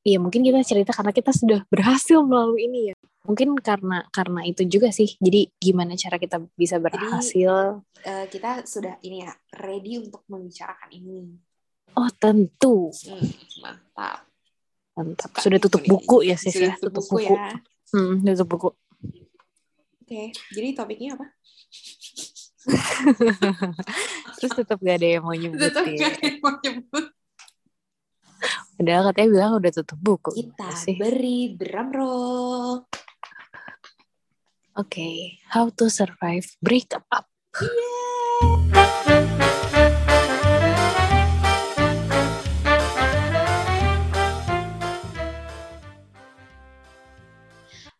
Iya mungkin kita cerita karena kita sudah berhasil melalui ini ya. Mungkin karena karena itu juga sih. Jadi gimana cara kita bisa berhasil? Uh, kita sudah ini ya ready untuk membicarakan ini. Oh tentu. Hmm, mantap. Mantap. Sudah tutup buku ya sih ya. Tutup buku, buku. ya. Hmm, tutup buku. Oke, okay. jadi topiknya apa? Terus tetap gak ada yang mau nyebut Tetap ya. gak ada yang mau nyebut. Padahal katanya bilang udah tutup buku. Kita sih. beri drum roll. Oke, okay. how to survive breakup up. Yeah.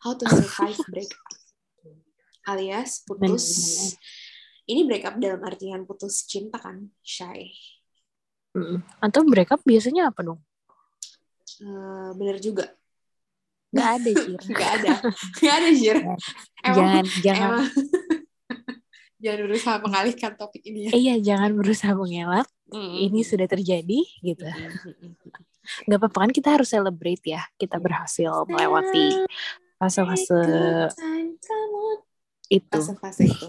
How to survive breakup. Alias putus. Ini breakup dalam artian putus cinta kan, Shy. Mm. Atau breakup biasanya apa dong? Uh, bener juga. Gak ada, Jir. Gak ada. Gak ada, Jir. Emang, jangan, jangan. Emang, jangan berusaha mengalihkan topik ini ya. Iya, jangan berusaha mengelak. Mm. Ini sudah terjadi, gitu. Gak apa-apa kan kita harus celebrate ya. Kita berhasil melewati fase-fase itu. Fase-fase itu.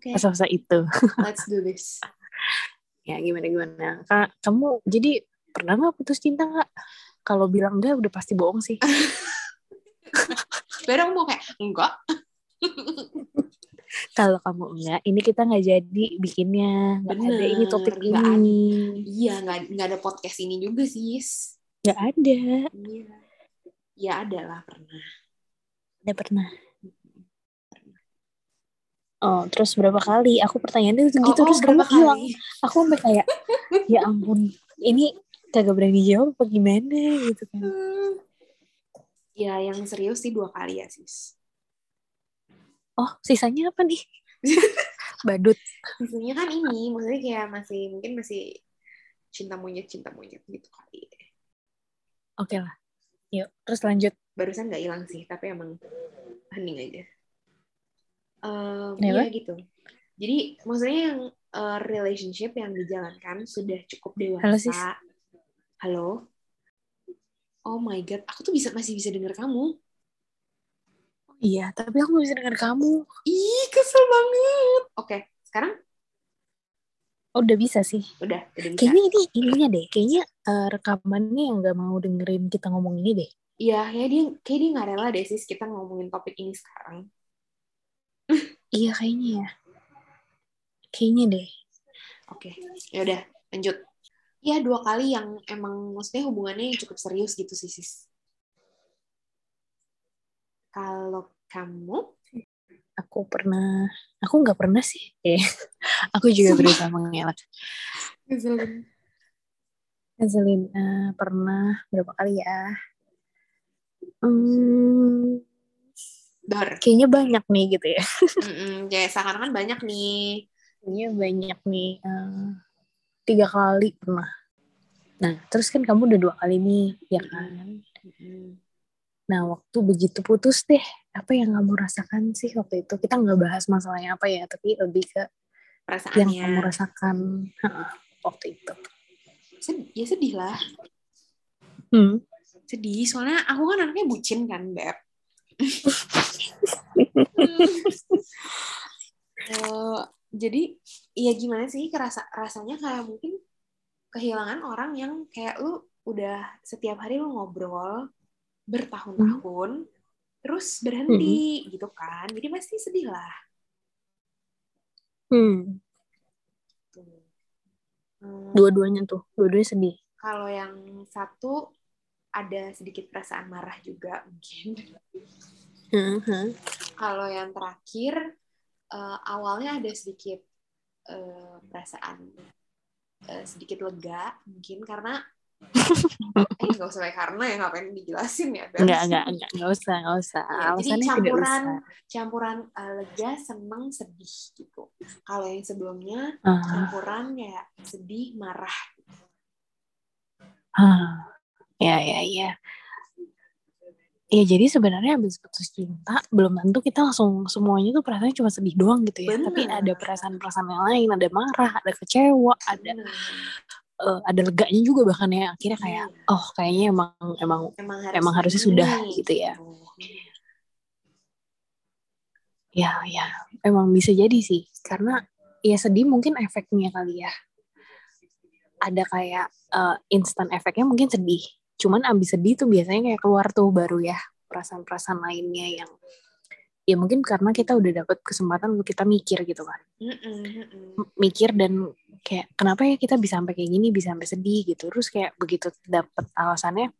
Okay. Fase-fase itu. Let's do this. ya gimana gimana. Kak, kamu jadi pernah nggak putus cinta nggak? Kalau bilang enggak udah pasti bohong sih. Baru mau kayak enggak. Kalau kamu enggak, ini kita nggak jadi bikinnya. Nggak ada ini topik gak ini. Ada. Iya, nggak nggak ada podcast ini juga sih. Nggak ada. Iya. Ya ada lah pernah. Ada pernah. Oh, terus berapa kali? Aku pertanyaannya itu gitu oh, terus berapa kali? hilang. Aku sampai kayak ya ampun, ini kagak berani jawab apa gimana gitu kan. Ya, yang serius sih dua kali ya, sis. Oh, sisanya apa nih? Badut. Sisanya kan ini, maksudnya kayak masih mungkin masih cinta monyet cinta monyet gitu kali. Oke lah. Yuk, terus lanjut. Barusan nggak hilang sih, tapi emang hening aja. Um, iya gitu. Jadi maksudnya yang uh, relationship yang dijalankan sudah cukup dewasa. Halo sis. Halo. Oh my god, aku tuh bisa masih bisa dengar kamu. Iya, tapi aku bisa dengar kamu. Ih, kesel banget. Oke, sekarang? Oh, udah bisa sih. Udah, udah bisa. Kayaknya ini ininya deh. Kayaknya uh, rekamannya yang gak mau dengerin kita ngomong ini deh. Iya, kayak dia kayak dia nggak rela deh sis kita ngomongin topik ini sekarang iya kayaknya ya. Kayaknya deh. Oke, ya udah lanjut. Iya dua kali yang emang maksudnya hubungannya yang cukup serius gitu sih sis. Kalau kamu? Aku pernah, aku nggak pernah sih. Eh, aku juga berusaha mengelak. Ngeselin. Ngeselin. Uh, pernah berapa kali ya? Hmm, Dar. Kayaknya banyak nih gitu ya. Mm-mm, kayak seakan kan banyak nih. Kayaknya banyak nih. Uh, tiga kali pernah. Nah, terus kan kamu udah dua kali nih, ya kan? Mm-mm. Nah, waktu begitu putus deh, apa yang kamu rasakan sih waktu itu? Kita nggak bahas masalahnya apa ya, tapi lebih ke yang kamu rasakan waktu itu. Ya sedih lah. Hmm. Sedih, soalnya aku kan anaknya bucin kan, Beb uh, jadi ya gimana sih kerasa rasanya kayak mungkin kehilangan orang yang kayak lu udah setiap hari lu ngobrol bertahun-tahun hmm. terus berhenti hmm. gitu kan jadi pasti sedih lah hmm. hmm. dua-duanya tuh dua-duanya sedih kalau yang satu ada sedikit perasaan marah juga mungkin. Uh-huh. Kalau yang terakhir uh, awalnya ada sedikit uh, perasaan uh, sedikit lega mungkin karena eh nggak usah kayak karena ya ngapain dijelasin ya nggak nggak nggak nggak usah nggak usah ya, jadi campuran campuran uh, lega seneng sedih gitu kalau yang sebelumnya uh. campuran ya sedih marah uh. Ya, ya, ya. Ya jadi sebenarnya habis putus cinta belum tentu kita langsung semuanya tuh perasaannya cuma sedih doang gitu ya. Bener. Tapi ada perasaan-perasaan yang lain, ada marah, ada kecewa, ada uh, ada leganya juga bahkan ya akhirnya kayak iya. oh kayaknya emang emang emang, harus emang harusnya ini. sudah gitu ya oh. ya ya emang bisa jadi sih karena ya sedih mungkin efeknya kali ya ada kayak uh, instant efeknya mungkin sedih cuman abis sedih tuh biasanya kayak keluar tuh baru ya perasaan-perasaan lainnya yang ya mungkin karena kita udah dapet kesempatan untuk kita mikir gitu kan. Mm -mm. mikir dan kayak kenapa ya kita bisa sampai kayak gini bisa sampai sedih gitu. Terus kayak begitu dapet alasannya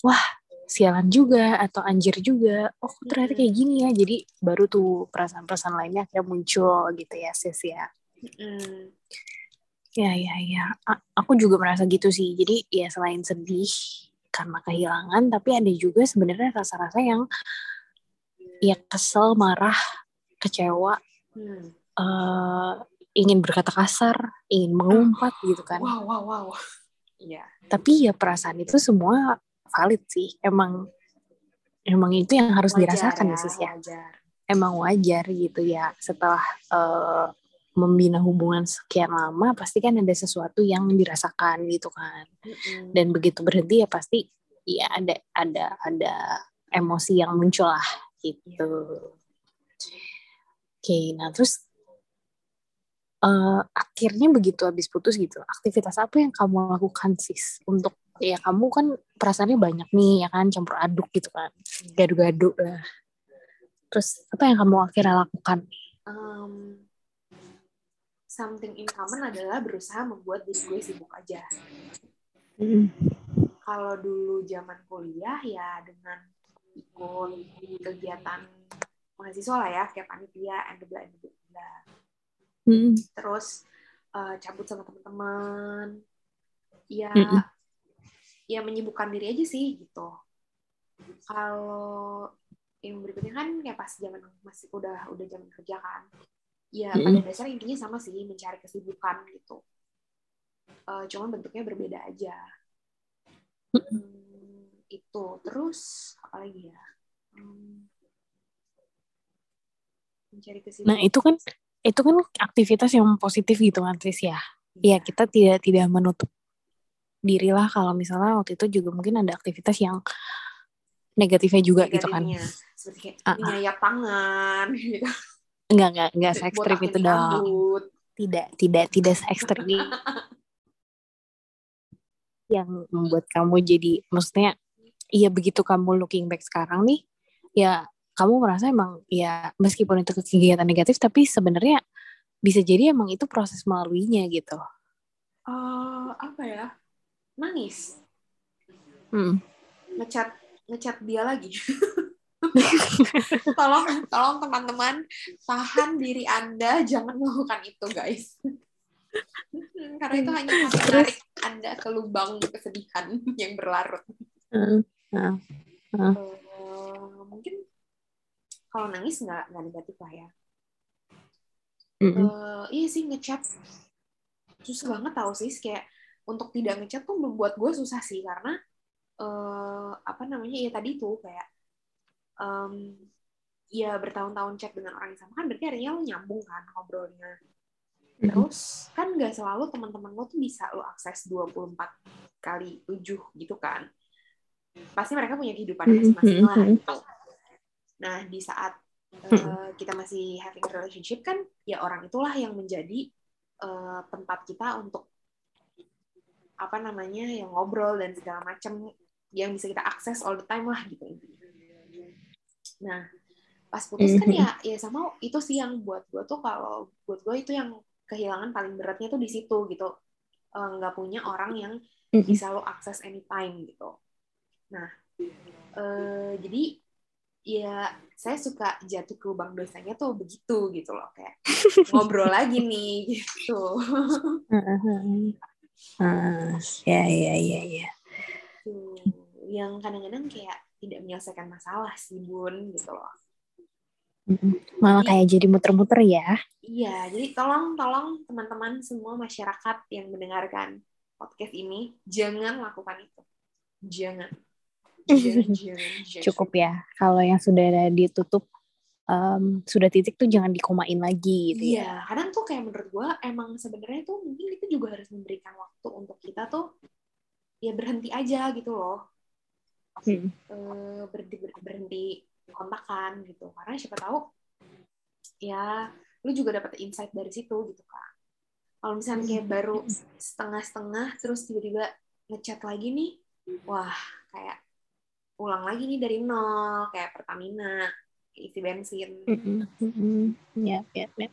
wah sialan juga atau anjir juga. Oh ternyata kayak gini ya. Jadi baru tuh perasaan-perasaan lainnya kayak muncul gitu ya sis ya. Mm. Ya ya ya. Aku juga merasa gitu sih. Jadi ya selain sedih karena kehilangan tapi ada juga sebenarnya rasa-rasa yang ya kesel marah kecewa hmm. uh, ingin berkata kasar ingin mengumpat gitu kan. Wow wow wow. Iya. Tapi ya perasaan itu semua valid sih. Emang emang itu yang harus wajar dirasakan ya, sih ya. wajar. emang wajar gitu ya setelah uh, membina hubungan sekian lama pasti kan ada sesuatu yang dirasakan gitu kan. Mm-hmm. dan begitu berhenti ya pasti ya ada ada ada emosi yang muncul lah gitu oke okay, nah terus uh, akhirnya begitu habis putus gitu aktivitas apa yang kamu lakukan sis? Untuk ya kamu kan perasaannya banyak nih ya kan campur aduk gitu kan gaduh-gaduh lah. Terus apa yang kamu akhirnya lakukan? Um, something in common adalah berusaha membuat diri gue sibuk aja. Mm. Kalau dulu zaman kuliah ya dengan ikut kegiatan mahasiswa lah ya kayak panitia and bla and bla. Mm. Terus uh, cabut sama teman-teman. Ya mm -mm. ya menyibukkan diri aja sih gitu. Kalau yang berikutnya kan kayak pas zaman masih udah udah zaman kerja kan ya mm -hmm. pada dasar intinya sama sih mencari kesibukan gitu. Uh, cuman bentuknya berbeda aja. Hmm, itu. Terus apa lagi ya? Hmm, mencari kesibukan. Nah itu kan itu kan aktivitas yang positif gitu kan Tris ya ya kita tidak tidak menutup diri lah kalau misalnya waktu itu juga mungkin ada aktivitas yang negatifnya juga gitu kan. Seperti kayak uh -uh. tangan gitu Enggak, enggak, enggak se ekstrim itu dong. Tidak, tidak, tidak se ekstrim yang membuat kamu jadi, maksudnya, iya begitu kamu looking back sekarang nih, ya kamu merasa emang ya meskipun itu kegiatan negatif, tapi sebenarnya bisa jadi emang itu proses melaluinya gitu. Uh, apa ya? Nangis. Hmm. Ngecat, ngecat dia lagi. tolong tolong teman-teman tahan diri anda jangan melakukan itu guys. Karena itu hanya menarik anda ke lubang kesedihan yang berlarut. Uh, uh, uh. Uh, mungkin kalau nangis nggak nggak negatif lah ya. Uh, iya sih ngechat. Susah banget tau sih kayak untuk tidak ngechat tuh membuat gue susah sih karena uh, apa namanya ya tadi tuh kayak um, ya bertahun-tahun chat dengan orang yang sama kan berarti artinya lo nyambung kan ngobrolnya mm-hmm. terus kan nggak selalu teman-teman lo tuh bisa lo akses 24 kali 7 gitu kan pasti mereka punya kehidupan mm-hmm. masing-masing lah mm-hmm. gitu nah di saat uh, kita masih having relationship kan ya orang itulah yang menjadi uh, tempat kita untuk apa namanya yang ngobrol dan segala macam yang bisa kita akses all the time lah gitu Nah, pas putus kan ya ya sama itu sih yang buat gue tuh kalau buat gue itu yang kehilangan paling beratnya tuh di situ gitu. Eh, nggak uh, punya orang yang bisa lo akses anytime gitu. Nah uh, jadi ya saya suka jatuh ke lubang dosanya tuh begitu gitu loh kayak ngobrol lagi nih gitu. Uh, ya ya ya ya. Yang kadang-kadang kayak tidak menyelesaikan masalah sih bun gitu loh malah kayak jadi muter-muter ya iya jadi tolong tolong teman-teman semua masyarakat yang mendengarkan podcast ini jangan lakukan itu jangan, jangan, jangan, jangan. cukup ya kalau yang sudah ditutup um, sudah titik tuh jangan dikomain lagi gitu iya, ya. kadang tuh kayak menurut gue emang sebenarnya tuh mungkin itu juga harus memberikan waktu untuk kita tuh ya berhenti aja gitu loh. Hmm. Uh, berhenti, berhenti kontakan gitu. Karena siapa tahu ya lu juga dapat insight dari situ gitu kan. Kalau misalnya kayak baru setengah-setengah terus tiba-tiba ngechat lagi nih, wah kayak ulang lagi nih dari nol kayak Pertamina isi bensin. Ya, ya, ya.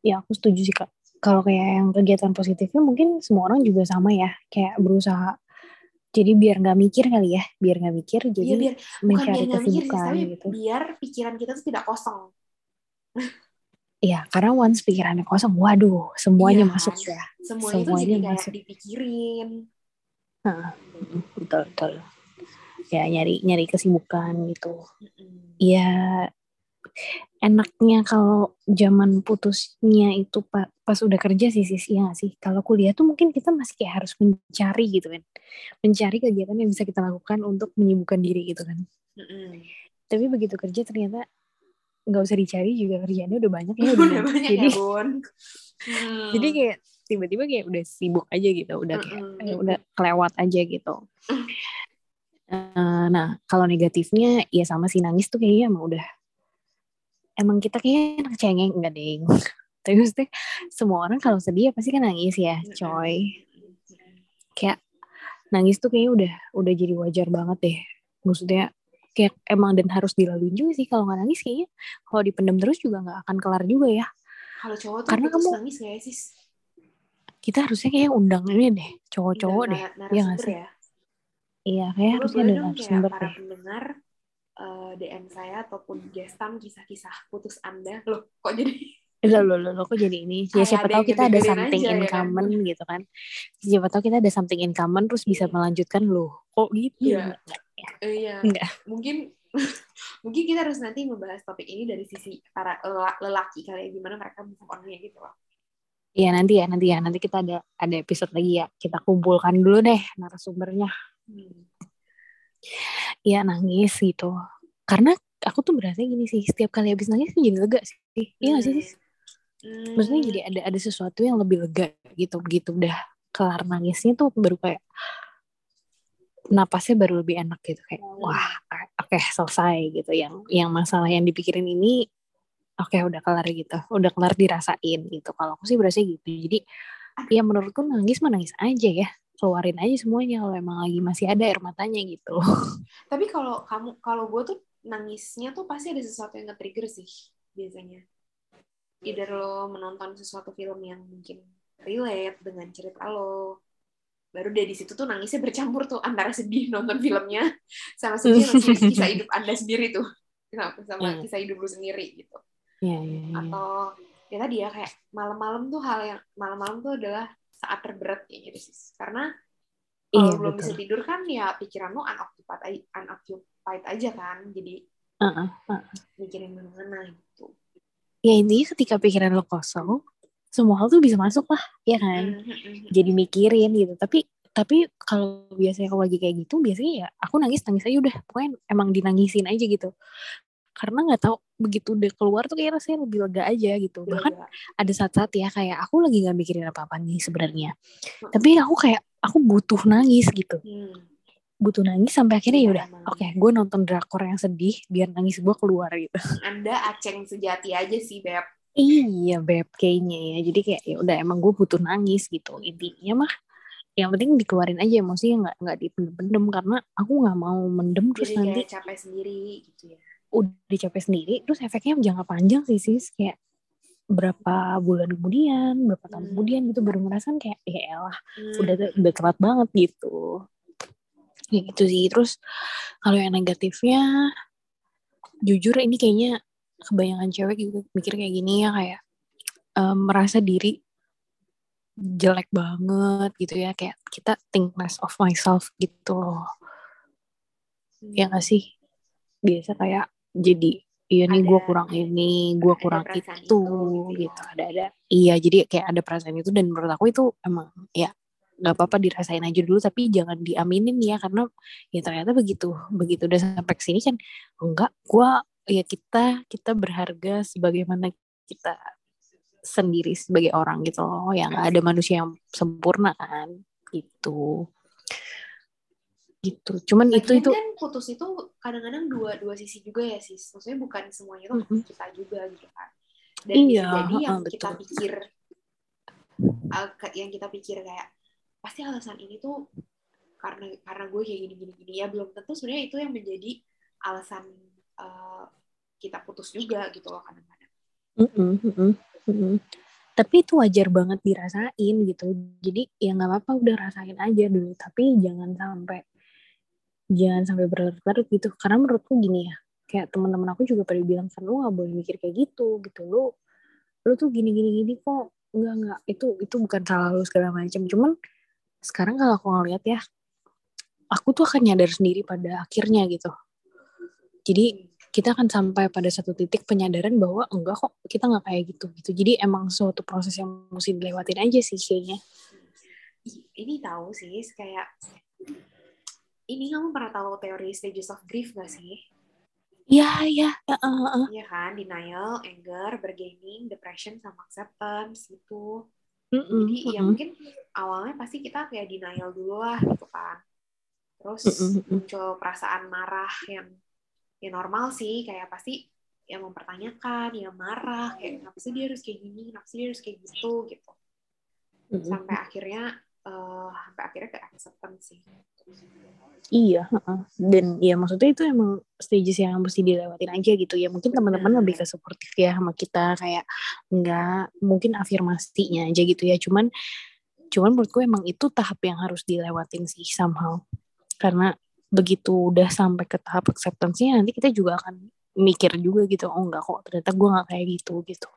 Ya, aku setuju sih kak. Kalau kayak yang kegiatan positifnya mungkin semua orang juga sama ya, kayak berusaha. Jadi biar nggak mikir kali ya, biar nggak mikir, jadi ya, biar, mencari biar kesibukan mikir, gitu. Biar pikiran kita tuh tidak kosong. Iya, karena once pikirannya kosong, waduh, semuanya ya, masuk ya. Semuanya, semuanya itu jadi kayak masuk. dipikirin. Nah, betul betul ya nyari nyari kesibukan gitu ya enaknya kalau zaman putusnya itu pak pas udah kerja sih sih ya sih kalau kuliah tuh mungkin kita masih kayak harus mencari gitu kan mencari kegiatan yang bisa kita lakukan untuk menyibukkan diri gitu kan mm-hmm. tapi begitu kerja ternyata nggak usah dicari juga kerjaannya udah banyak ya udah banyak jadi ya, bun. Hmm. jadi kayak tiba-tiba kayak udah sibuk aja gitu udah kayak, kayak udah kelewat aja gitu Uh, nah, kalau negatifnya ya sama si nangis tuh kayaknya emang udah emang kita kayaknya anak cengeng enggak deh. Tapi maksudnya semua orang kalau sedih ya pasti kan nangis ya, coy. Kayak nangis tuh kayaknya udah udah jadi wajar banget deh. Maksudnya kayak emang dan harus dilalui juga sih kalau nggak nangis kayaknya kalau dipendam terus juga nggak akan kelar juga ya. Kalau cowok tuh Karena kamu nangis gak ya, sis? Kita harusnya kayak undang ini deh, cowok-cowok deh. Iya nggak sih? Ya? Iya, kayak harusnya ada narasumber para pendengar uh, eh, DM saya ataupun gestam kisah-kisah putus Anda. Loh, kok jadi Loh, loh, loh, loh, kok jadi ini? Ya siapa tahu kita ada something in ya common kan? gitu kan. Siapa tahu kita ada something in common terus bisa melanjutkan loh. Kok gitu? Iya. Uh, iya. Enggak. Mungkin mungkin kita harus nanti membahas topik ini dari sisi para lelaki kali ya gimana mereka onnya gitu loh. Iya nanti ya nanti ya nanti kita ada ada episode lagi ya kita kumpulkan dulu deh narasumbernya. Iya nangis gitu. Karena aku tuh berasa gini sih, setiap kali habis nangis tuh jadi lega sih. Iya gak sih? Hmm. Maksudnya jadi ada ada sesuatu yang lebih lega gitu. Begitu udah kelar nangisnya tuh baru kayak napasnya baru lebih enak gitu kayak hmm. wah oke okay, selesai gitu yang yang masalah yang dipikirin ini oke okay, udah kelar gitu udah kelar dirasain gitu kalau aku sih berasa gitu jadi ya menurutku nangis mah nangis aja ya keluarin aja semuanya kalau emang lagi masih ada air matanya gitu. Tapi kalau kamu kalau gue tuh nangisnya tuh pasti ada sesuatu yang nge-trigger sih biasanya. Either lo menonton sesuatu film yang mungkin relate dengan cerita lo, baru dari situ tuh nangisnya bercampur tuh antara sedih nonton filmnya sama sedih nonton kisah hidup anda sendiri tuh sama, sama yeah. kisah hidup lu sendiri gitu. Yeah, yeah, yeah. Atau ya tadi ya kayak malam-malam tuh hal yang malam-malam tuh adalah saat terberat kayak gitu sih karena kalau iya, belum betul. bisa tidur kan ya pikiran lu unoccupied unoccupied aja kan. Jadi uh -uh, uh. mikirin mana-mana gitu. Ya ini ketika pikiran lo kosong semua hal tuh bisa masuk lah ya kan? Mm -hmm. jadi mikirin gitu. Tapi tapi kalau biasanya kalau lagi kayak gitu biasanya ya aku nangis nangis aja udah. Pokoknya emang dinangisin aja gitu karena nggak tahu begitu udah keluar tuh kayak rasanya lebih lega aja gitu. Lega. bahkan ada saat-saat ya kayak aku lagi nggak mikirin apa-apa nih sebenarnya. Hmm. tapi aku kayak aku butuh nangis gitu. Hmm. butuh nangis sampai akhirnya ya udah oke okay, gue nonton drakor yang sedih biar nangis gue keluar gitu. Anda aceng sejati aja sih beb. Iya beb kayaknya ya. Jadi kayak ya udah emang gue butuh nangis gitu. Intinya mah yang penting dikeluarin aja. Emosinya nggak nggak dipendem-pendem karena aku nggak mau mendem terus jadi nanti. capek sendiri gitu ya udah capek sendiri terus efeknya jangka panjang sih sis kayak berapa bulan kemudian berapa tahun hmm. kemudian gitu baru ngerasain kayak ya elah hmm. udah udah telat banget gitu ya gitu sih terus kalau yang negatifnya jujur ini kayaknya kebanyakan cewek gitu mikir kayak gini ya kayak um, merasa diri jelek banget gitu ya kayak kita think less of myself gitu loh hmm. ya gak sih biasa kayak jadi iya nih gue kurang ini gue kurang itu, itu gitu, ada ada. Iya jadi kayak ada perasaan itu dan menurut aku itu emang ya nggak apa-apa dirasain aja dulu tapi jangan diaminin ya karena ya ternyata begitu begitu udah sampai sini kan enggak gue ya kita kita berharga sebagaimana kita sendiri sebagai orang gitu loh yang nggak ada manusia yang sempurna kan gitu gitu. Cuman Lagian itu itu kan putus itu kadang-kadang dua dua sisi juga ya sih maksudnya bukan semuanya tuh Mm-mm. kita juga gitu kan. Dan Iya, jadi yang heeh, kita betul. pikir uh, ke- yang kita pikir kayak pasti alasan ini tuh karena karena gue kayak gini gini. Gini ya belum tentu sebenarnya itu yang menjadi alasan uh, kita putus juga gitu loh kadang-kadang. Mm-mm, mm-mm. tapi itu wajar banget dirasain gitu. Jadi ya nggak apa-apa udah rasain aja dulu. Tapi jangan sampai jangan sampai berlarut-larut gitu. Karena menurutku gini ya kayak teman-teman aku juga pada bilang kan lu nggak boleh mikir kayak gitu gitu. Lu lu tuh gini gini gini kok. Nggak nggak. Itu itu bukan salah lu segala macam. Cuman sekarang kalau aku ngeliat ya aku tuh akan nyadar sendiri pada akhirnya gitu. Jadi kita akan sampai pada satu titik penyadaran bahwa enggak kok kita nggak kayak gitu gitu. Jadi emang suatu proses yang mesti dilewatin aja sih kayaknya. Ini tahu sih kayak ini kamu pernah tahu teori stages of grief gak sih Iya, iya. Uh, uh, uh. Iya kan, denial, anger, bargaining, depression, sama acceptance gitu. Mm-mm, Jadi ya mm-mm. mungkin awalnya pasti kita kayak denial dulu lah gitu kan. Terus Mm-mm, mm-mm. muncul perasaan marah yang ya normal sih, kayak pasti ya mempertanyakan, ya marah, kayak kenapa sih dia harus kayak gini, kenapa sih dia harus kayak gitu gitu. Mm-mm. Sampai akhirnya eh, sampai akhirnya ke acceptance sih. Iya, dan ya maksudnya itu emang stages yang mesti dilewatin aja gitu ya. Mungkin teman-teman lebih ke supportif ya sama kita kayak nggak mungkin afirmasinya aja gitu ya. Cuman cuman menurutku emang itu tahap yang harus dilewatin sih somehow. Karena begitu udah sampai ke tahap acceptance-nya nanti kita juga akan mikir juga gitu. Oh enggak kok ternyata gue nggak kayak gitu gitu.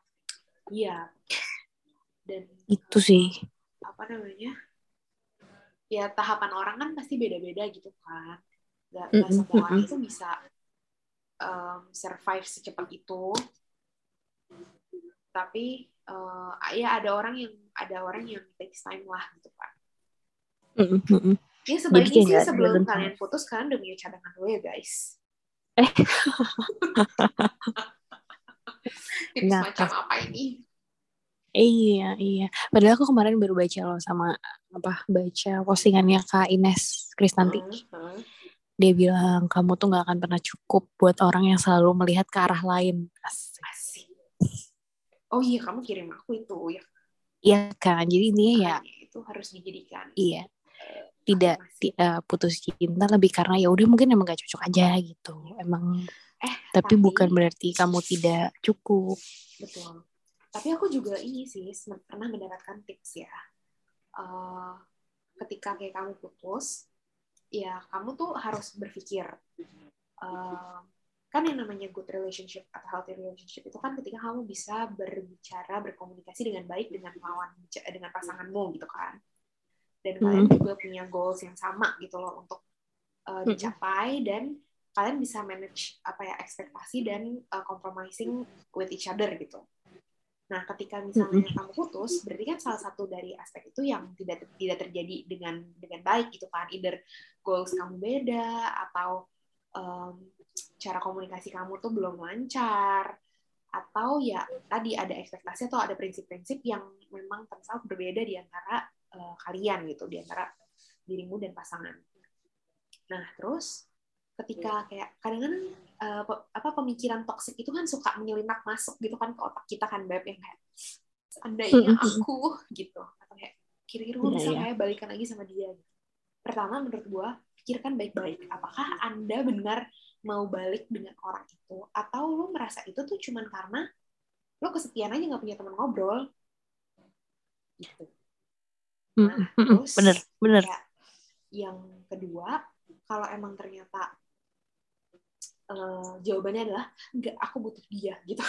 Iya. Dan Itu sih. apa namanya ya tahapan orang kan pasti beda-beda gitu kan. Nggak semua orang itu bisa um, survive secepat itu. Tapi uh, ya ada orang yang ada orang yang takes time lah gitu kan. Mm-mm, mm-mm. ya sebaiknya sih sebelum kalian putus kalian udah punya cadangan dulu ya guys. Eh. tips Ngakak. macam apa ini Iya, iya. Padahal aku kemarin baru baca loh sama apa baca postingannya Kak Ines Kristanti. Hmm, hmm. Dia bilang kamu tuh nggak akan pernah cukup buat orang yang selalu melihat ke arah lain. Asik. asik oh iya kamu kirim aku itu ya Iya kan. Jadi intinya ya itu harus dijadikan iya tidak afirmasi. ti- eh, putus cinta lebih karena ya udah mungkin emang gak cocok aja gitu. Emang eh tapi, Tapi- bukan berarti kamu tidak cukup. Betul. Tapi aku juga ini sih pernah mendapatkan tips ya. Eh, ketika kayak kamu putus, ya kamu tuh harus berpikir. eh, kan yang namanya good relationship atau healthy relationship itu kan ketika kamu bisa berbicara, berkomunikasi dengan baik dengan lawan, dengan pasanganmu gitu kan. Dan kalian juga punya goals yang sama gitu loh untuk Mm-mm. dicapai dan kalian bisa manage apa ya ekspektasi dan uh, compromising with each other gitu. Nah, ketika misalnya kamu putus, berarti kan salah satu dari aspek itu yang tidak tidak terjadi dengan dengan baik gitu kan. Either goals kamu beda atau um, cara komunikasi kamu tuh belum lancar atau ya tadi ada ekspektasi atau ada prinsip-prinsip yang memang terasa berbeda di antara uh, kalian gitu, di antara dirimu dan pasangan. Nah, terus ketika kayak kadang-kadang uh, apa pemikiran toksik itu kan suka menyelinap masuk gitu kan ke otak kita kan beb yang kayak seandainya aku gitu. Atau kayak kira-kira gue Iya, bisa iya. kayak balikan lagi sama dia. Gitu. pertama menurut gue pikirkan baik-baik. Apakah anda benar mau balik dengan orang itu? Atau lo merasa itu tuh cuman karena lo kesepian aja nggak punya teman ngobrol? Gitu. Nah, terus Bener, bener. kayak yang kedua kalau emang ternyata eh, jawabannya adalah enggak aku butuh dia gitu.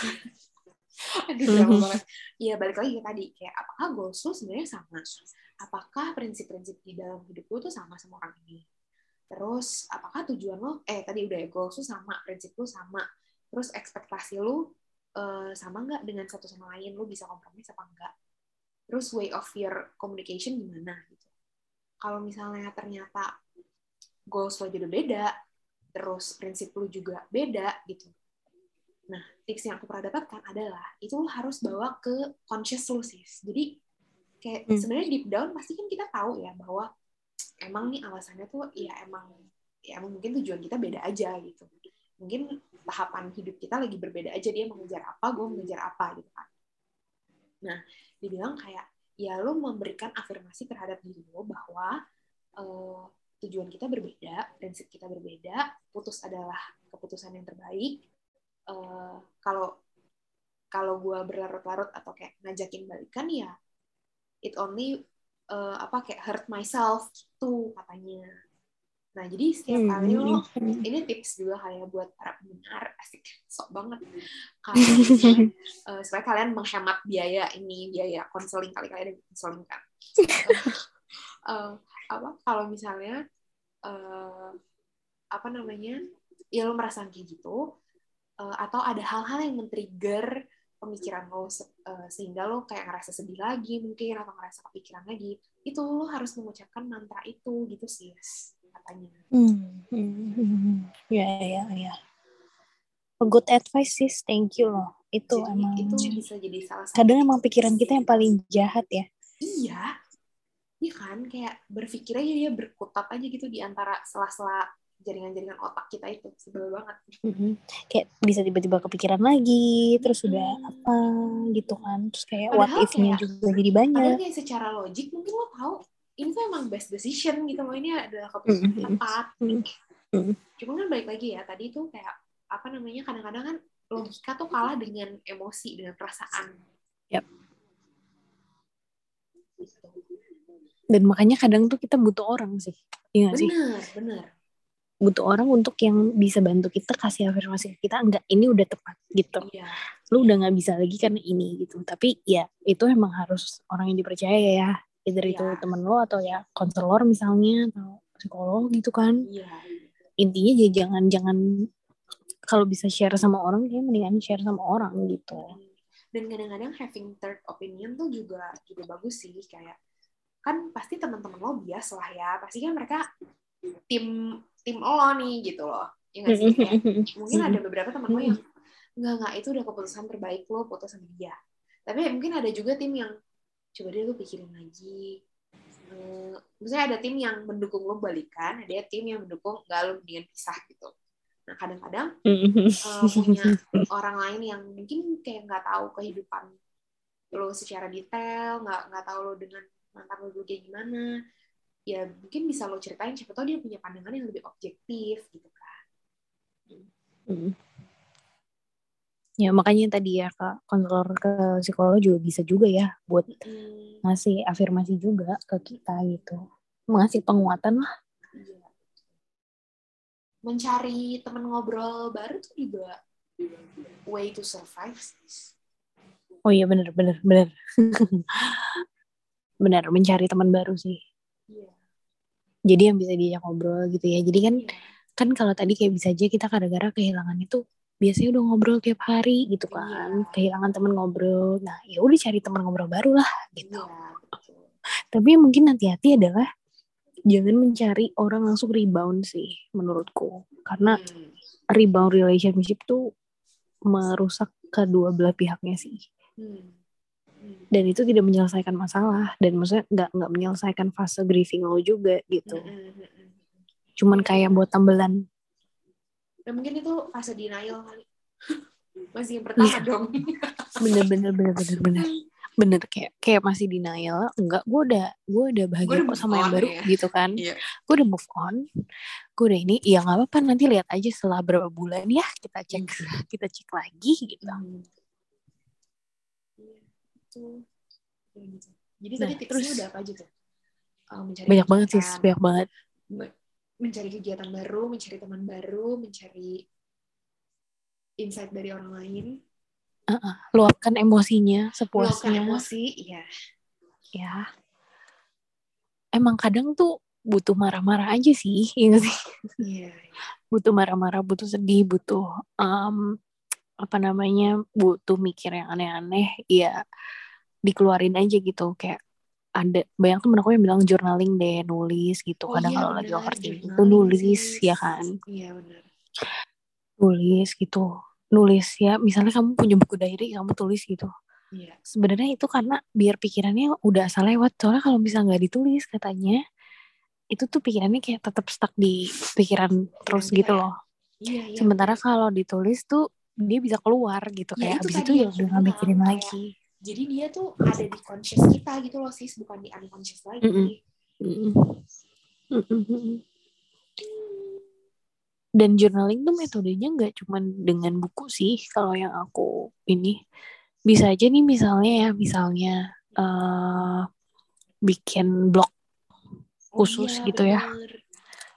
Aduh drama Mhm. banget. Ya balik lagi ke tadi kayak apakah goals lu sebenarnya sama? Apakah prinsip-prinsip di dalam hidup lu tuh sama sama orang ini? Terus apakah tujuan lo eh tadi udah ya goals lu sama prinsip lu sama. Terus ekspektasi lu eh, sama nggak dengan satu sama lain? Lu bisa kompromi apa enggak terus way of your communication gimana gitu. Kalau misalnya ternyata goals lo jadi beda, terus prinsip lo juga beda gitu. Nah, tips yang aku pernah dapatkan adalah itu lo harus bawa ke conscious sih. Jadi kayak Hmm. sebenarnya deep down pasti kan kita tahu ya bahwa emang nih alasannya tuh ya emang ya emang mungkin tujuan kita beda aja gitu. Mungkin tahapan hidup kita lagi berbeda aja dia mengejar apa, gue mengejar apa gitu kan. Nah, dibilang kayak ya lo memberikan afirmasi terhadap diri lo bahwa eh, tujuan kita berbeda, prinsip kita berbeda, putus adalah keputusan yang terbaik. Eh, kalau kalau gue berlarut-larut atau kayak ngajakin balikan ya it only eh, apa kayak hurt myself gitu katanya. Nah jadi setiap kali lo Hmm. ini tips juga kayak buat para pendengar asik sok banget kalau eh, supaya kalian menghemat biaya ini biaya konseling kali kalian ada konseling kan Eh, apa kalau misalnya eh, apa namanya ya lo merasa kayak gitu eh, atau ada hal-hal yang men-trigger pemikiran lo eh, sehingga lo kayak ngerasa sedih lagi mungkin atau ngerasa kepikiran lagi itu lo harus mengucapkan mantra itu gitu sih katanya Hmm, hmm, hmm. Ya, ya, ya. A good advice sis, thank you loh. Itu jadi emang itu bisa jadi salah satu kadang emang pikiran kita yang paling jahat ya. iya iya kan kayak berpikir aja dia berkutat aja gitu di antara sela-sela jaringan-jaringan otak kita itu sebel banget Mhm. Kayak bisa tiba-tiba kepikiran lagi, terus udah Hmm. apa gitu kan. Terus kayak what Padahal if-nya kayak- juga jadi padahal banyak. kayak secara logik mungkin lo tahu ini tuh emang best decision gitu loh ini adalah keputusan Mhm. tepat Mhm. Mhm. cuma kan balik lagi ya tadi tuh kayak apa namanya kadang-kadang kan logika tuh kalah dengan emosi dengan perasaan Yap. Gitu. Dan makanya kadang tuh kita butuh orang sih. Iya gak sih? bener Butuh orang untuk yang bisa bantu kita kasih afirmasi ke kita. Enggak, ini udah tepat gitu. iya Lu udah gak bisa lagi karena ini gitu. Tapi ya itu emang harus orang yang dipercaya ya. Either itu Iya. temen lo atau ya konselor misalnya atau psikolog gitu kan. iya Intinya ya jangan jangan kalau bisa share sama orang ya mendingan share sama orang gitu. dan kadang-kadang having third opinion tuh juga juga bagus sih kayak kan pasti teman-teman lo bias lah ya. Pasti kan mereka tim tim lo nih gitu loh. Ya nggak sih? Kayak mungkin ada beberapa teman lo yang nggak nggak itu udah keputusan terbaik lo putus sama dia. Tapi mungkin ada juga tim yang coba deh lo pikirin lagi. Eh, misalnya ada tim yang mendukung lo balikan ada tim yang mendukung nggak lo mendingan pisah gitu. Nah kadang-kadang eh, punya orang lain yang mungkin kayak nggak tahu kehidupan lo secara detail nggak nggak tahu lo dengan mantan lo dulu kayak gimana ya mungkin bisa lo ceritain siapa tahu dia punya pandangan yang lebih objektif gitu kan Mm. Ya makanya tadi ya kak konselor ke psikolog juga bisa juga ya buat Hmm, ngasih afirmasi juga ke kita gitu, ngasih penguatan lah. iya. mencari teman ngobrol baru tuh juga way to survive sih. Oh iya bener bener bener, bener mencari teman baru sih. Iya. Jadi yang bisa diajak ngobrol gitu ya. Jadi kan Iya. kan kalau tadi kayak bisa aja kita kadang-kadang kehilangan itu biasanya udah ngobrol tiap hari gitu kan, Iya. kehilangan teman ngobrol. Nah ya udah cari teman ngobrol baru lah gitu. Iya. Tapi yang mungkin hati-hati adalah jangan mencari orang langsung rebound sih menurutku. Karena Hmm, rebound relationship tuh merusak kedua belah pihaknya sih. hmm. Dan itu tidak menyelesaikan masalah dan maksudnya nggak nggak menyelesaikan fase grieving lo juga gitu. Cuman kayak buat tambelan. Ya, mungkin itu fase denial kali. Masih yang pertama Iya. dong. Bener bener bener bener bener bener kayak kayak masih denial. Enggak, gue udah gue udah bahagia Gua udah kok sama yang baru ya. gitu kan. Iya. Gue udah move on. Gue udah ini ya nggak apa-apa nanti lihat aja setelah berapa bulan ya kita cek kita cek lagi gitu. Hmm. Iya. Kayak gitu. Jadi Nah, tadi tipsnya terus- udah apa aja tuh? Uh, mencari Banyak banget sih, kegiatan, banyak banget. me- mencari kegiatan baru, mencari teman baru, mencari insight dari orang lain, Luapkan emosinya sepuasnya. emosi, iya. ya emang kadang tuh butuh marah-marah aja sih ya nggak sih Iya. butuh marah-marah butuh sedih butuh em, apa namanya butuh mikir yang aneh-aneh ya dikeluarin aja gitu. Kayak ada banyak temen aku yang bilang journaling deh nulis gitu. Oh kadang iya, kalau lagi overthinking tuh nulis ya kan? Iya benar. nulis gitu. Nulis ya misalnya kamu punya buku diary kamu tulis gitu. Iya. sebenarnya itu karena biar pikirannya udah asal lewat. Soalnya kalau misalnya nggak ditulis katanya itu tuh pikirannya kayak tetap stuck di pikiran terus kita gitu loh. Iya, iya. sementara kalau ditulis tuh dia bisa keluar gitu. Ya, kayak itu abis itu ya udah nggak mikirin kayak- lagi Jadi dia tuh ada di conscious kita gitu loh sis, bukan di unconscious lagi. Mm-mm. Mm-mm. dan journaling tuh metodenya nggak cuman dengan buku sih kalau yang aku ini bisa aja nih misalnya ya misalnya eh bikin blog Oh khusus iya, gitu ya. bener.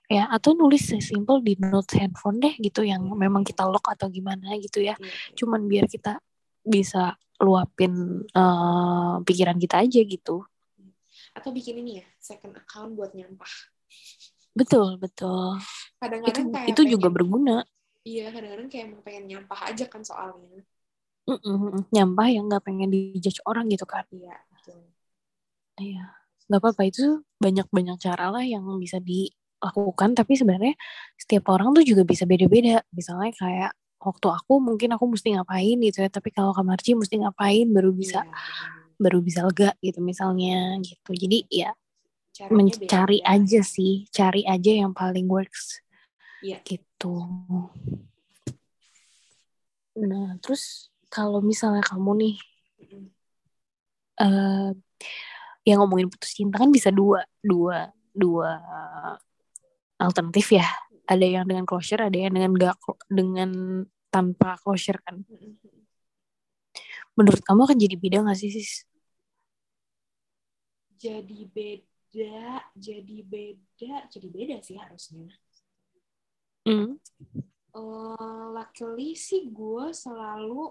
ya atau nulis sesimpel di notes handphone deh gitu yang memang kita lock atau gimana gitu ya Iya, iya. cuman biar kita bisa luapin eh, pikiran kita aja gitu Atau bikin ini ya, second account buat nyampah. betul betul itu Kadang-kadang kayak itu juga pengen- berguna Iya, kadang-kadang kayak emang pengen nyampah aja kan soalnya. Mm-mm. nyampah yang nggak pengen dijudge orang gitu kan Iya, betul. Iya, nggak apa-apa itu banyak-banyak cara lah yang bisa dilakukan. Tapi sebenarnya setiap orang tuh juga bisa beda-beda. Misalnya kayak waktu aku mungkin aku mesti ngapain gitu ya. Tapi kalau Kamarci mesti ngapain baru bisa Iya, baru bisa lega gitu misalnya gitu. Jadi ya Caranya mencari beda-beda. aja sih, cari aja yang paling works. Iya. Gitu. Nah, terus kalau misalnya kamu nih eh yang ngomongin putus cinta kan bisa dua dua dua alternatif ya ada yang dengan closure ada yang dengan gak dengan tanpa closure kan Mm-mm. menurut kamu akan jadi beda gak sih sis Jadi beda, jadi beda, jadi beda sih harusnya. hmm. Eh, luckily sih gue selalu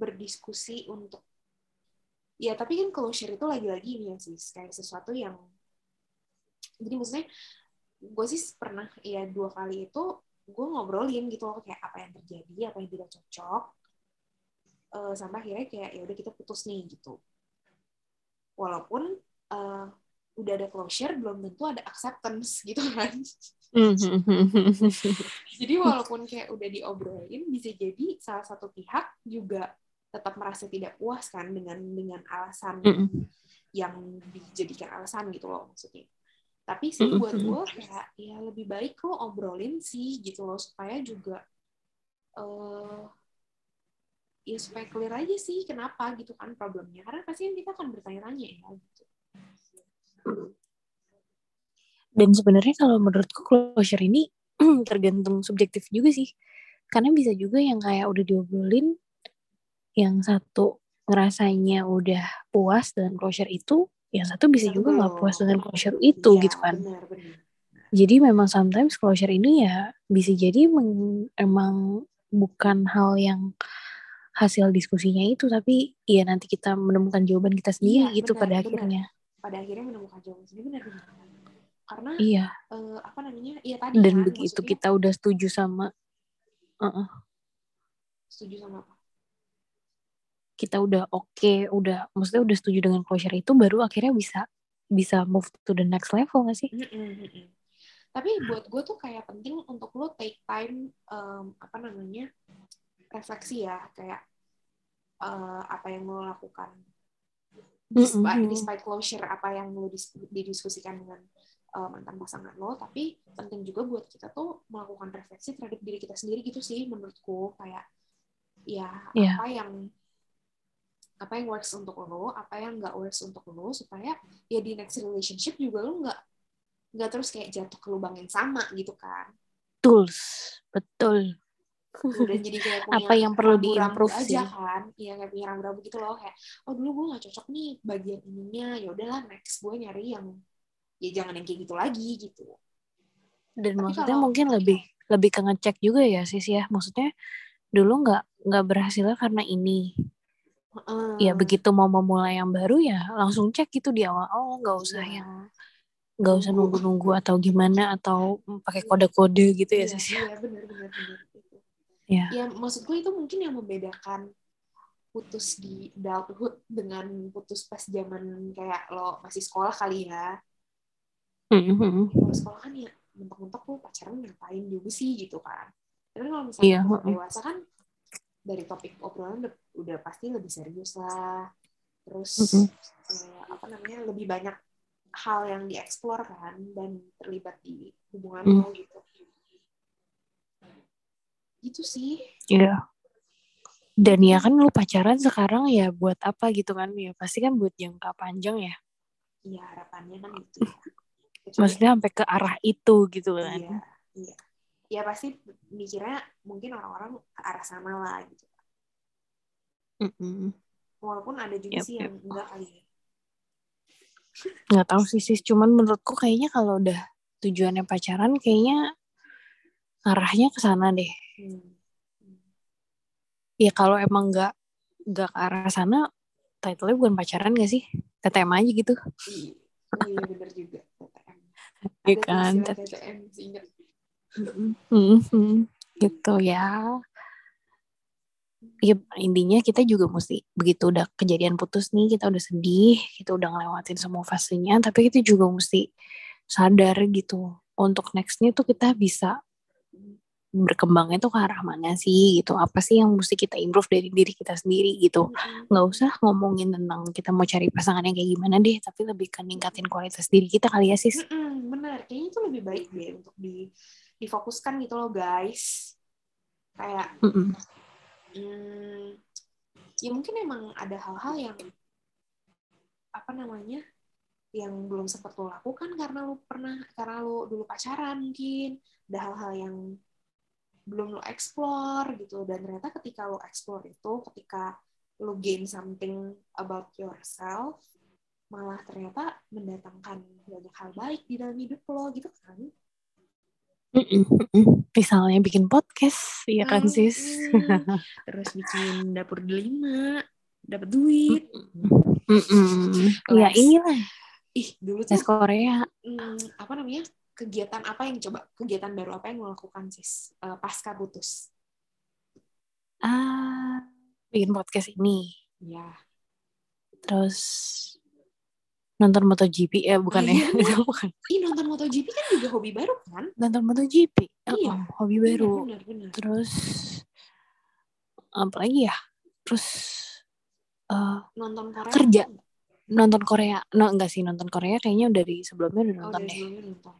berdiskusi untuk ya tapi kan closure itu lagi-lagi ini ya sih kayak sesuatu yang jadi maksudnya gue sih pernah ya dua kali itu gue ngobrolin gitu loh kayak apa yang terjadi apa yang tidak cocok. Eh, sampai akhirnya kayak ya udah kita putus nih gitu. Walaupun eh, udah ada closure belum tentu ada acceptance gitu kan. Jadi walaupun kayak udah diobrolin, bisa jadi salah satu pihak juga tetap merasa tidak puas kan dengan dengan alasan yang dijadikan alasan gitu loh maksudnya. Tapi sih buat gue kayak ya lebih baik lo obrolin sih gitu loh supaya juga eh ya supaya clear aja sih kenapa gitu kan problemnya. Karena pasti kan kita akan bertanya-tanya ya gitu. dan sebenarnya kalau menurutku closure ini tergantung subjektif juga sih karena bisa juga yang kayak udah diobrolin yang satu ngerasanya udah puas dengan closure itu yang satu bisa juga nggak puas dengan closure itu Iya, gitu kan Benar, benar. Jadi memang sometimes closure ini ya bisa jadi meng- emang bukan hal yang hasil diskusinya itu, tapi ya nanti kita menemukan jawaban kita sendiri Iya, gitu benar, pada benar. akhirnya. Pada akhirnya menemukan jawaban sendiri benar-benar. Karena Iya. eh, apa namanya? Iya tadi Dan kan begitu maksudnya kita udah setuju sama, uh-uh, setuju sama? Kita udah oke, udah, maksudnya udah setuju dengan closure itu, baru akhirnya bisa bisa move to the next level gak sih? Mm-mm, mm-mm. Tapi buat gue tuh kayak penting untuk lo take time em, apa namanya refleksi ya kayak eh, apa yang lo lakukan despite, Mm-mm. despite closure apa yang lo dis- didiskusikan dengan eh, mantan pasangan lo tapi penting juga buat kita tuh melakukan refleksi terhadap diri kita sendiri gitu sih menurutku kayak ya Iya. apa yang apa yang works untuk lo apa yang nggak works untuk lo supaya ya di next relationship juga lo nggak nggak terus kayak jatuh ke lubang yang sama gitu kan Tools, betul. udah jadi kayak punya Apa yang perlu diimprove aja sih? kan iya kayak punya rambu-rambu gitu loh kayak oh dulu gue nggak cocok nih bagian ininya ya udahlah next gue nyari yang ya jangan yang kayak gitu lagi gitu Dan Tapi maksudnya kalau- mungkin lebih lebih ke ngecek juga ya sis ya. Maksudnya dulu nggak nggak berhasilnya karena ini. Heeh. Ya begitu mau memulai yang baru ya langsung cek gitu di awal. Oh nggak usah Iya. yang nggak usah nunggu-nunggu atau gimana atau pakai kode-kode gitu ya iya, sis. iya benar benar benar gitu. Ya. ya maksud gue itu mungkin yang membedakan putus di adulthood dengan putus pas zaman kayak lo masih sekolah kali ya Mm-mm. kalau sekolah kan ya mentok-mentok lo pacaran ngapain juga sih gitu kan tapi kalau misalnya Iya, umur heeh. dewasa kan dari topik obrolan udah, pasti lebih serius lah terus Mm-mm. eh, apa namanya lebih banyak hal yang dieksplor kan dan terlibat di hubungan Mm. lo gitu gitu sih Iya. Dan ya kan lu pacaran sekarang ya buat apa gitu kan? Ya pasti kan buat jangka panjang ya. Iya harapannya kan gitu ya. Maksudnya sampai ke arah itu gitu kan. Iya, iya. Ya pasti mikirnya mungkin orang-orang ke arah sana lah gitu. Mm-mm. Walaupun ada juga Yap, sih yang enggak kali ya. Nggak tahu sih sis, cuman menurutku kayaknya kalau udah tujuannya pacaran kayaknya arahnya ke sana deh. Hmm. Ya kalau emang nggak nggak ke arah sana, title-nya bukan pacaran gak sih? TTM aja gitu. Iya, iya bener juga. TTM. Iya kan? TTM sih Mhm. Gitu ya. Ya intinya kita juga mesti begitu udah kejadian putus nih, kita udah sedih, kita udah ngelewatin semua fasenya, tapi kita juga mesti sadar gitu. Untuk nextnya tuh kita bisa berkembangnya tuh ke arah mana sih gitu. Apa sih yang mesti kita improve dari diri kita sendiri gitu. Nggak usah ngomongin tentang kita mau cari pasangan yang kayak gimana deh, tapi lebih ke ningkatin kualitas diri kita kali ya sis. Mm-mm, bener, kayaknya itu lebih baik deh untuk di difokuskan gitu loh guys. Kayak hmm, ya mungkin emang ada hal-hal yang apa namanya yang belum sempat lo lakukan karena lo pernah karena lo dulu pacaran mungkin. Ada hal-hal yang belum lo explore gitu. Dan ternyata ketika lo explore itu ketika lo gain something about yourself malah ternyata mendatangkan banyak hal baik di dalam hidup lo gitu kan Misalnya bikin podcast, ya kan Hmm, sis? terus bikin dapur delima dapat duit. Ya Les. inilah ih dulu tuh Korea. hmm, apa namanya kegiatan apa yang coba kegiatan baru apa yang lo lakukan sis Eh, pasca putus Ah, bikin podcast ini. ya Terus nonton MotoGP ya bukan ya? Iya. Itu bukan. ih nonton MotoGP kan juga hobi baru kan Nonton MotoGP. Iya. Oh, hobi baru. benar benar Terus apa lagi ya? Terus eh, nonton Korea Kerja. enggak? nonton Korea. No, enggak sih nonton Korea kayaknya dari sebelumnya udah oh nonton dari deh. sebelumnya nonton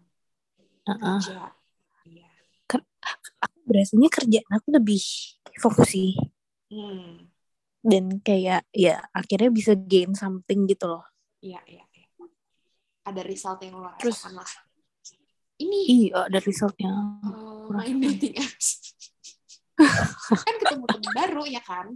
Heeh. kerja iya Aku berasanya kerjaan aku lebih fokus sih. hmm Dan kayak ya akhirnya bisa gain something gitu loh. iya iya iya. Ada result yang lo Terus- rasakan lah ini Iya, ada resultnya. eh, main dating apps kan ketemu teman baru ya kan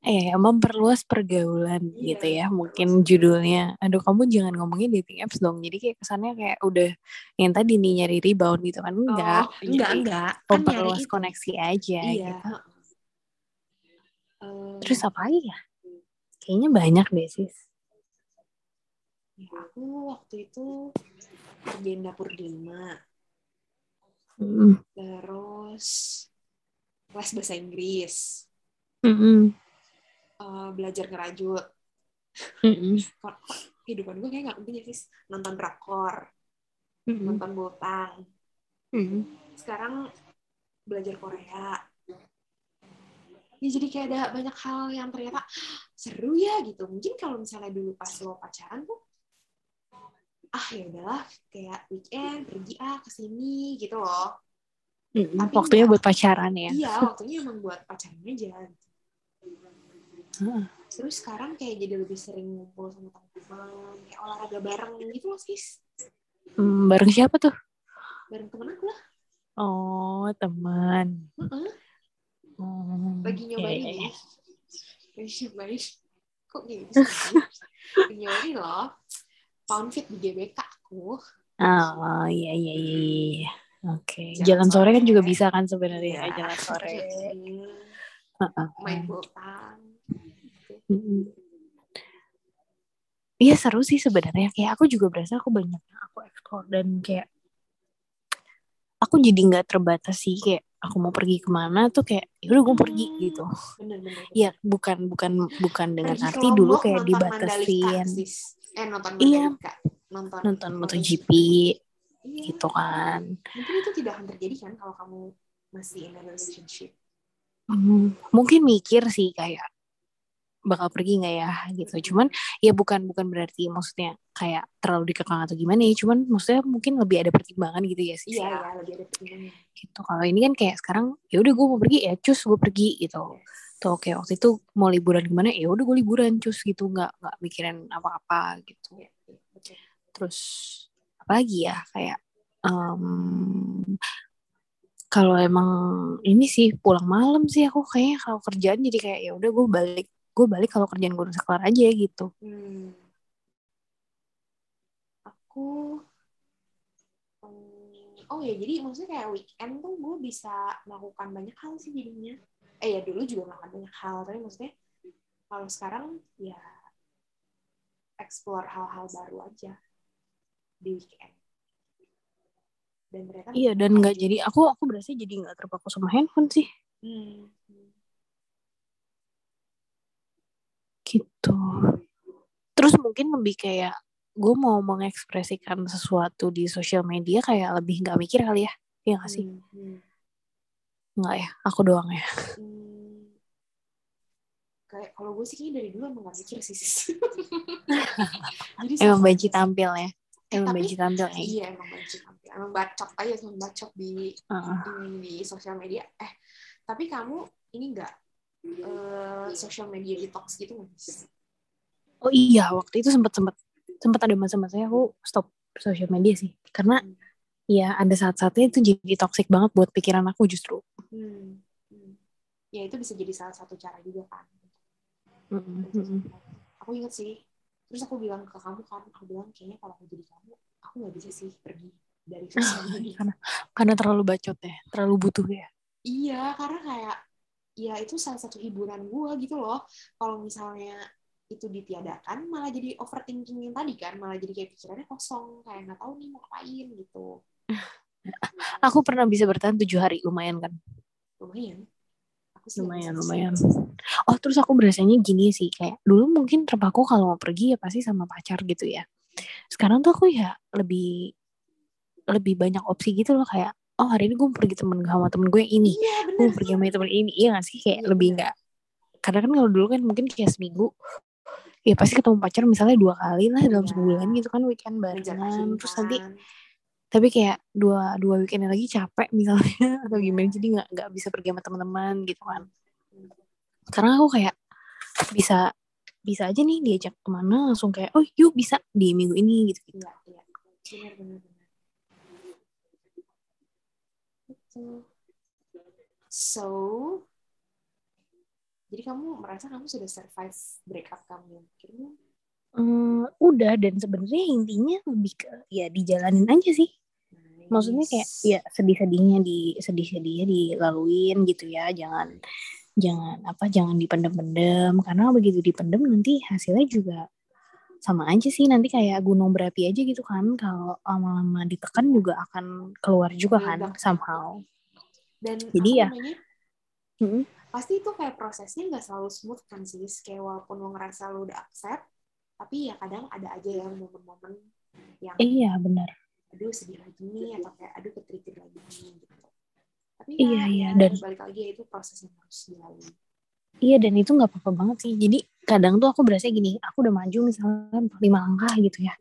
Eh, memperluas pergaulan Iya, gitu ya. Mungkin judulnya. Aduh, kamu jangan ngomongin dating apps dong. Jadi kayak kesannya kayak udah yang tadi nih nyari rebound gitu kan. Enggak. oh, enggak enggak kan Memperluas itu. koneksi aja iya gitu. Eh, Terus apa lagi ya? Kayaknya banyak deh, sis. Ya, aku waktu itu kerjain dapur lima Mm. terus les bahasa Inggris Mm-mm. eh, belajar ngerajut kok kok kehidupan gue kayak nggak penting ya sis nonton drakor Mm-mm. nonton botang Mm-mm. sekarang belajar Korea ya jadi kayak ada banyak hal yang ternyata seru ya gitu mungkin kalau misalnya dulu pas lo pacaran tuh ah ya udahlah kayak weekend pergi ah ke sini gitu loh Mm-mm. Tapi Waktunya enggak. buat pacaran ya. iya waktunya emang buat pacaran aja Heeh. terus sekarang kayak jadi lebih sering ngumpul sama teman-teman kayak olahraga bareng gitu loh sis Hmm, bareng siapa tuh? bareng temen aku lah Oh, teman. Heeh. Oh, lagi iya, nyobain nih lagi nyobain kok gini lagi nyobain loh pound fit di GBK aku Oh, iya, iya, iya, iya. Oke, Jalan jalan, sore kan sore. juga bisa kan sebenarnya Iya. jalan sore. Hmm, Heeh. main Mm-mm. Iya seru sih sebenarnya. Kayak aku juga berasa aku banyak yang aku explore dan kayak aku jadi nggak terbatas sih kayak aku mau pergi ke mana tuh kayak ya udah gue pergi Hmm. gitu. bener-bener Iya bukan bukan bukan dengan Pergi arti dulu kayak dibatasin sis. eh nonton Iya. Nonton nonton MotoGP Iya. gitu kan. mungkin itu tidak akan terjadi kan kalau kamu masih in a relationship Hmm, mungkin mikir sih kayak bakal pergi nggak ya gitu. Cuman ya bukan bukan berarti maksudnya kayak terlalu dikekang atau gimana ya. Cuman maksudnya mungkin lebih ada pertimbangan gitu ya sih. iya ya lebih ada pertimbangan Gitu. Kalau ini kan kayak sekarang ya udah gue mau pergi ya cus gue pergi gitu. Tuh oke waktu itu mau liburan ke mana ya udah gue liburan cus gitu nggak nggak mikirin apa-apa gitu. Iya, iya. Terus apa lagi ya kayak em, kalau emang ini sih pulang malam sih aku kayaknya kalau kerjaan jadi kayak ya udah gue balik gue balik kalau kerjaan gue udah kelar aja gitu Hmm. Aku hmm, oh ya jadi maksudnya kayak weekend tuh gue bisa melakukan banyak hal sih jadinya. Eh ya dulu juga melakukan banyak hal tapi maksudnya kalau sekarang ya explore hal-hal baru aja di weekend. Dan ternyata iya dan nggak jadi aku aku berasa jadi nggak terpaku sama handphone sih Hmm. hmm. Gitu terus mungkin lebih kayak gue mau mengekspresikan sesuatu di sosial media kayak lebih nggak mikir kali ya Iya nggak sih Hmm, hmm. nggak ya aku doang ya Hmm, kayak kalau gue sih kayaknya dari dulu emang gak mikir sih sis. Jadi emang benci tampil ya emang tapi- benci tampil ya Iya emang benci tampil. Emang bacot aja emang bacot di ini di sosial media. Eh tapi kamu ini enggak eh sosial media detox gitu? Sis? oh iya waktu itu sempat sempat sempat ada masa-masanya aku stop sosial media sih karena Hmm. ya ada saat-saatnya itu jadi toxic banget buat pikiran aku justru Hmm. hmm. Ya itu bisa jadi salah satu cara juga kan. Mm-mm. Aku inget sih. Terus aku bilang ke kamu kan, aku bilang kayaknya kalau aku jadi kamu, aku nggak bisa sih pergi dari sosial media. karena karena terlalu bacot ya terlalu butuh ya Iya, karena kayak ya itu salah satu hiburan gue gitu loh. Kalau misalnya itu ditiadakan, malah jadi overthinking yang tadi kan, malah jadi kayak pikirannya kosong, kayak nggak tahu nih mau ngapain gitu. aku pernah bisa bertahan tujuh hari lumayan kan Lumayan. Aku sih lumayan lumayan oh terus aku berasanya gini sih kayak dulu mungkin terpaku kalau mau pergi ya pasti sama pacar gitu ya sekarang tuh aku ya lebih lebih banyak opsi gitu loh kayak oh hari ini gue pergi temen sama temen gue yang ini Iya gue bener. pergi sama temen ini iya gak sih kayak Iya, lebih bener. nggak karena kan kalau dulu kan mungkin kayak seminggu ya pasti ketemu pacar misalnya dua kali lah dalam Iya. sebulan gitu kan weekend barengan terus nanti kan. tapi kayak dua dua weekendnya lagi capek misalnya atau gimana jadi nggak nggak bisa pergi sama teman-teman gitu kan sekarang aku kayak bisa bisa aja nih diajak ke mana langsung kayak oh yuk bisa di minggu ini gitu gitu Iya, iya. Benar, benar, benar. Betul. So, jadi kamu merasa kamu sudah survive breakup kamu akhirnya? Hmm, udah dan sebenarnya intinya lebih ke ya dijalanin aja sih maksudnya kayak Nice. ya sedih-sedihnya di sedih-sedihnya dilaluin gitu ya jangan jangan apa jangan dipendem-pendem karena begitu dipendem nanti hasilnya juga sama aja sih nanti kayak gunung berapi aja gitu kan kalau lama-lama ditekan juga akan keluar juga kan Meledak. somehow Dan Jadi ya. namanya? Mm-mm. Pasti itu kayak prosesnya nggak selalu smooth kan sih. Kayak walaupun lo ngerasa lo udah accept, tapi ya kadang ada aja yang momen-momen yang iya benar aduh sedih lagi nih atau kayak aduh ketrigger lagi nih gitu. Tapi Iya, ya, iya, ya dan- balik lagi ya itu proses yang harus dilalui. Iya dan itu nggak apa-apa banget sih. Jadi kadang tuh aku berasa gini aku udah maju misalnya lima langkah gitu ya.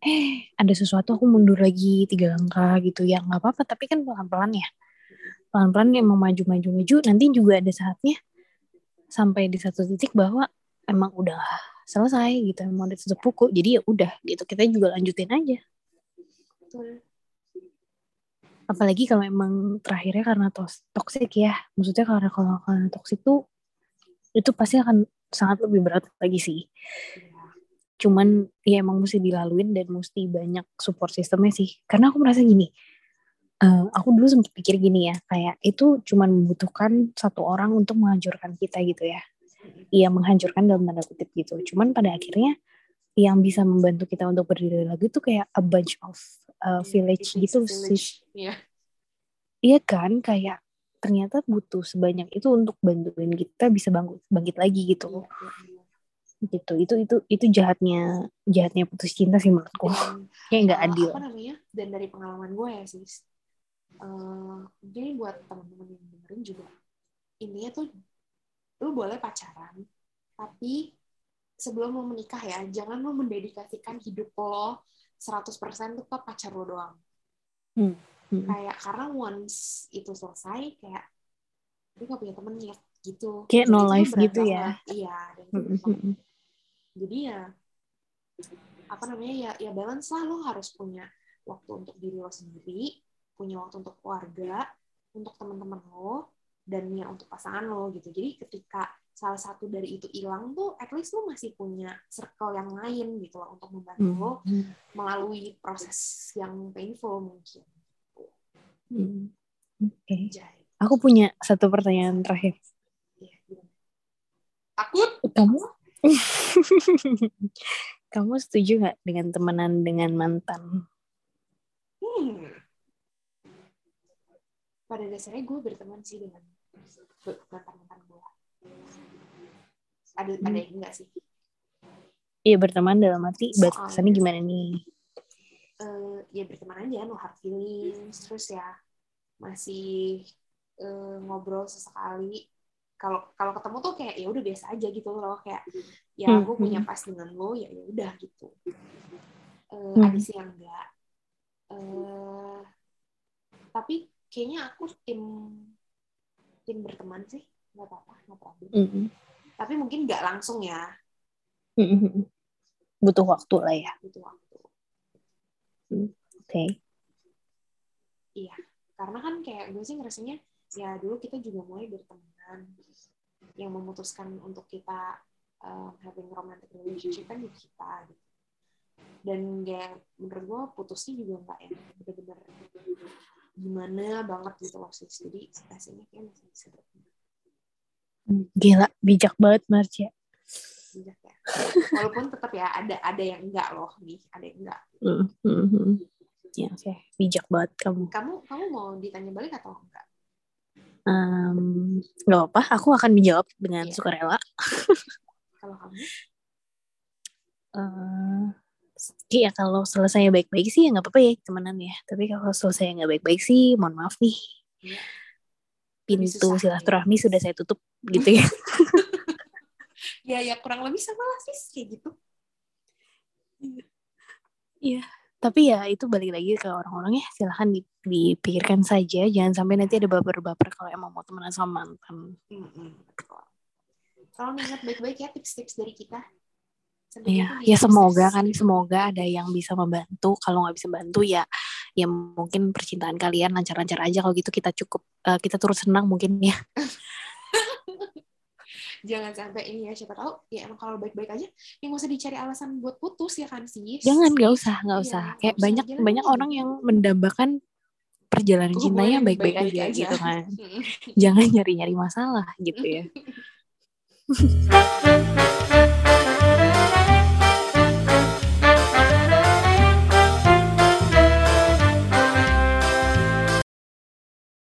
Eh ada sesuatu aku mundur lagi tiga langkah gitu ya. Nggak apa-apa tapi kan pelan-pelan ya. Pelan-pelan emang maju-maju-maju. Nanti juga ada saatnya sampai di satu titik bahwa emang udah selesai gitu emang udah tutup buku. Jadi ya udah gitu kita juga lanjutin aja. Betul. apalagi kalau emang terakhirnya karena tos toxic ya. Maksudnya karena kalau karena toxic tuh itu pasti akan sangat lebih berat lagi sih cuman ya emang mesti dilaluin dan mesti banyak support sistemnya sih karena aku merasa gini eh, aku dulu sempat pikir gini ya kayak itu cuman membutuhkan satu orang untuk menghancurkan kita gitu ya iya menghancurkan dalam tanda kutip gitu cuman pada akhirnya yang bisa membantu kita untuk berdiri lagi tuh kayak a bunch of uh, village gitu sih. Iya. iya kan kayak ternyata butuh sebanyak itu untuk bantuin kita bisa bangkit bangkit lagi gitu Iya, iya, iya. gitu itu itu itu jahatnya jahatnya putus cinta sih menurutku. Kayak nggak uh, adil. apa namanya dan dari pengalaman gue ya sis eh, jadi buat teman-teman yang dengerin juga intinya tuh lu boleh pacaran tapi sebelum lo menikah ya jangan lo mendedikasikan hidup lo 100% tuh ke pacar lo doang. Hmm. Hmm. kayak karena once itu selesai kayak lu gak punya temen ya gitu Kayak Dan no life gitu ya. banget. iya dan Hmm, hmm, hmm. jadi ya apa namanya ya ya balance lah lo harus punya waktu untuk diri lo sendiri punya waktu untuk keluarga untuk teman-teman lo dan ya untuk pasangan lo gitu jadi ketika salah satu dari itu hilang tuh at least lo masih punya circle yang lain gitu loh untuk membantu lo Hmm. melalui proses yang painful mungkin Hmm. Oke. Jai. Aku punya satu pertanyaan terakhir. Iya, takut Kamu Kamu setuju nggak dengan temenan dengan mantan? Hmm. Pada dasarnya gue berteman sih dengan be- mantan-mantan gue. Ada ada yang enggak sih? Iya berteman dalam arti batasannya gimana nih? Eh, ya berteman aja, no hard feelings, terus ya masih eh, ngobrol sesekali. Kalau kalau ketemu tuh kayak ya udah biasa aja gitu loh, kayak ya Hmm, gue punya hmm. pas dengan lo ya ya udah gitu. Hmm. Ada sih yang enggak. Eh, tapi kayaknya aku tim tim berteman sih nggak apa-apa nggak problem Mm-mm. tapi mungkin nggak langsung ya Mm-mm. Butuh waktu lah ya. butuh waktu Oke. karena kan kayak gue sih ngerasanya ya dulu kita juga mulai berteman yang memutuskan untuk kita um, having romantic relationship kan di kita gitu. dan ya menurut gue putusnya juga nggak yang bener-bener gimana banget gitu loh sis jadi rasanya kayak masih bisa berteman Gila, bijak banget Marcia. Bijak ya walaupun tetap ya ada ada yang enggak loh nih ada yang enggak Mm, mm, mm. Ya, oke. Bijak banget kamu. kamu kamu mau ditanya balik atau enggak Um, gak apa, aku akan menjawab dengan Iya. sukarela. kalau kamu Eh, Iya kalau selesai baik-baik sih ya nggak apa-apa ya temenan ya. Tapi kalau selesai nggak baik-baik sih, mohon maaf nih. Iya. Pintu ya. silaturahmi sudah saya tutup gitu ya. ya ya kurang lebih sama lah sis kayak gitu Tapi ya itu balik lagi ke orang-orang ya. Silahkan di- dipikirkan saja. Jangan sampai nanti ada baper-baper kalau emang mau temenan sama mantan. Betul. Tolong ingat baik-baik ya tips-tips dari kita. Iya, ya semoga kan semoga ada yang bisa membantu. Kalau nggak bisa bantu ya ya mungkin percintaan kalian lancar-lancar aja kalau gitu kita cukup eh, kita turut senang mungkin ya. Jangan sampai ini ya siapa tahu ya emang kalau baik-baik aja ya nggak usah dicari alasan buat putus ya kan sis. Jangan nggak usah nggak Iya, usah. Kayak usah, banyak jalanin banyak orang yang mendambakan perjalanan Hubungan cintanya yang baik-baik aja, baik-baik aja. gitu kan. Mm-mm. Jangan nyari-nyari masalah gitu ya.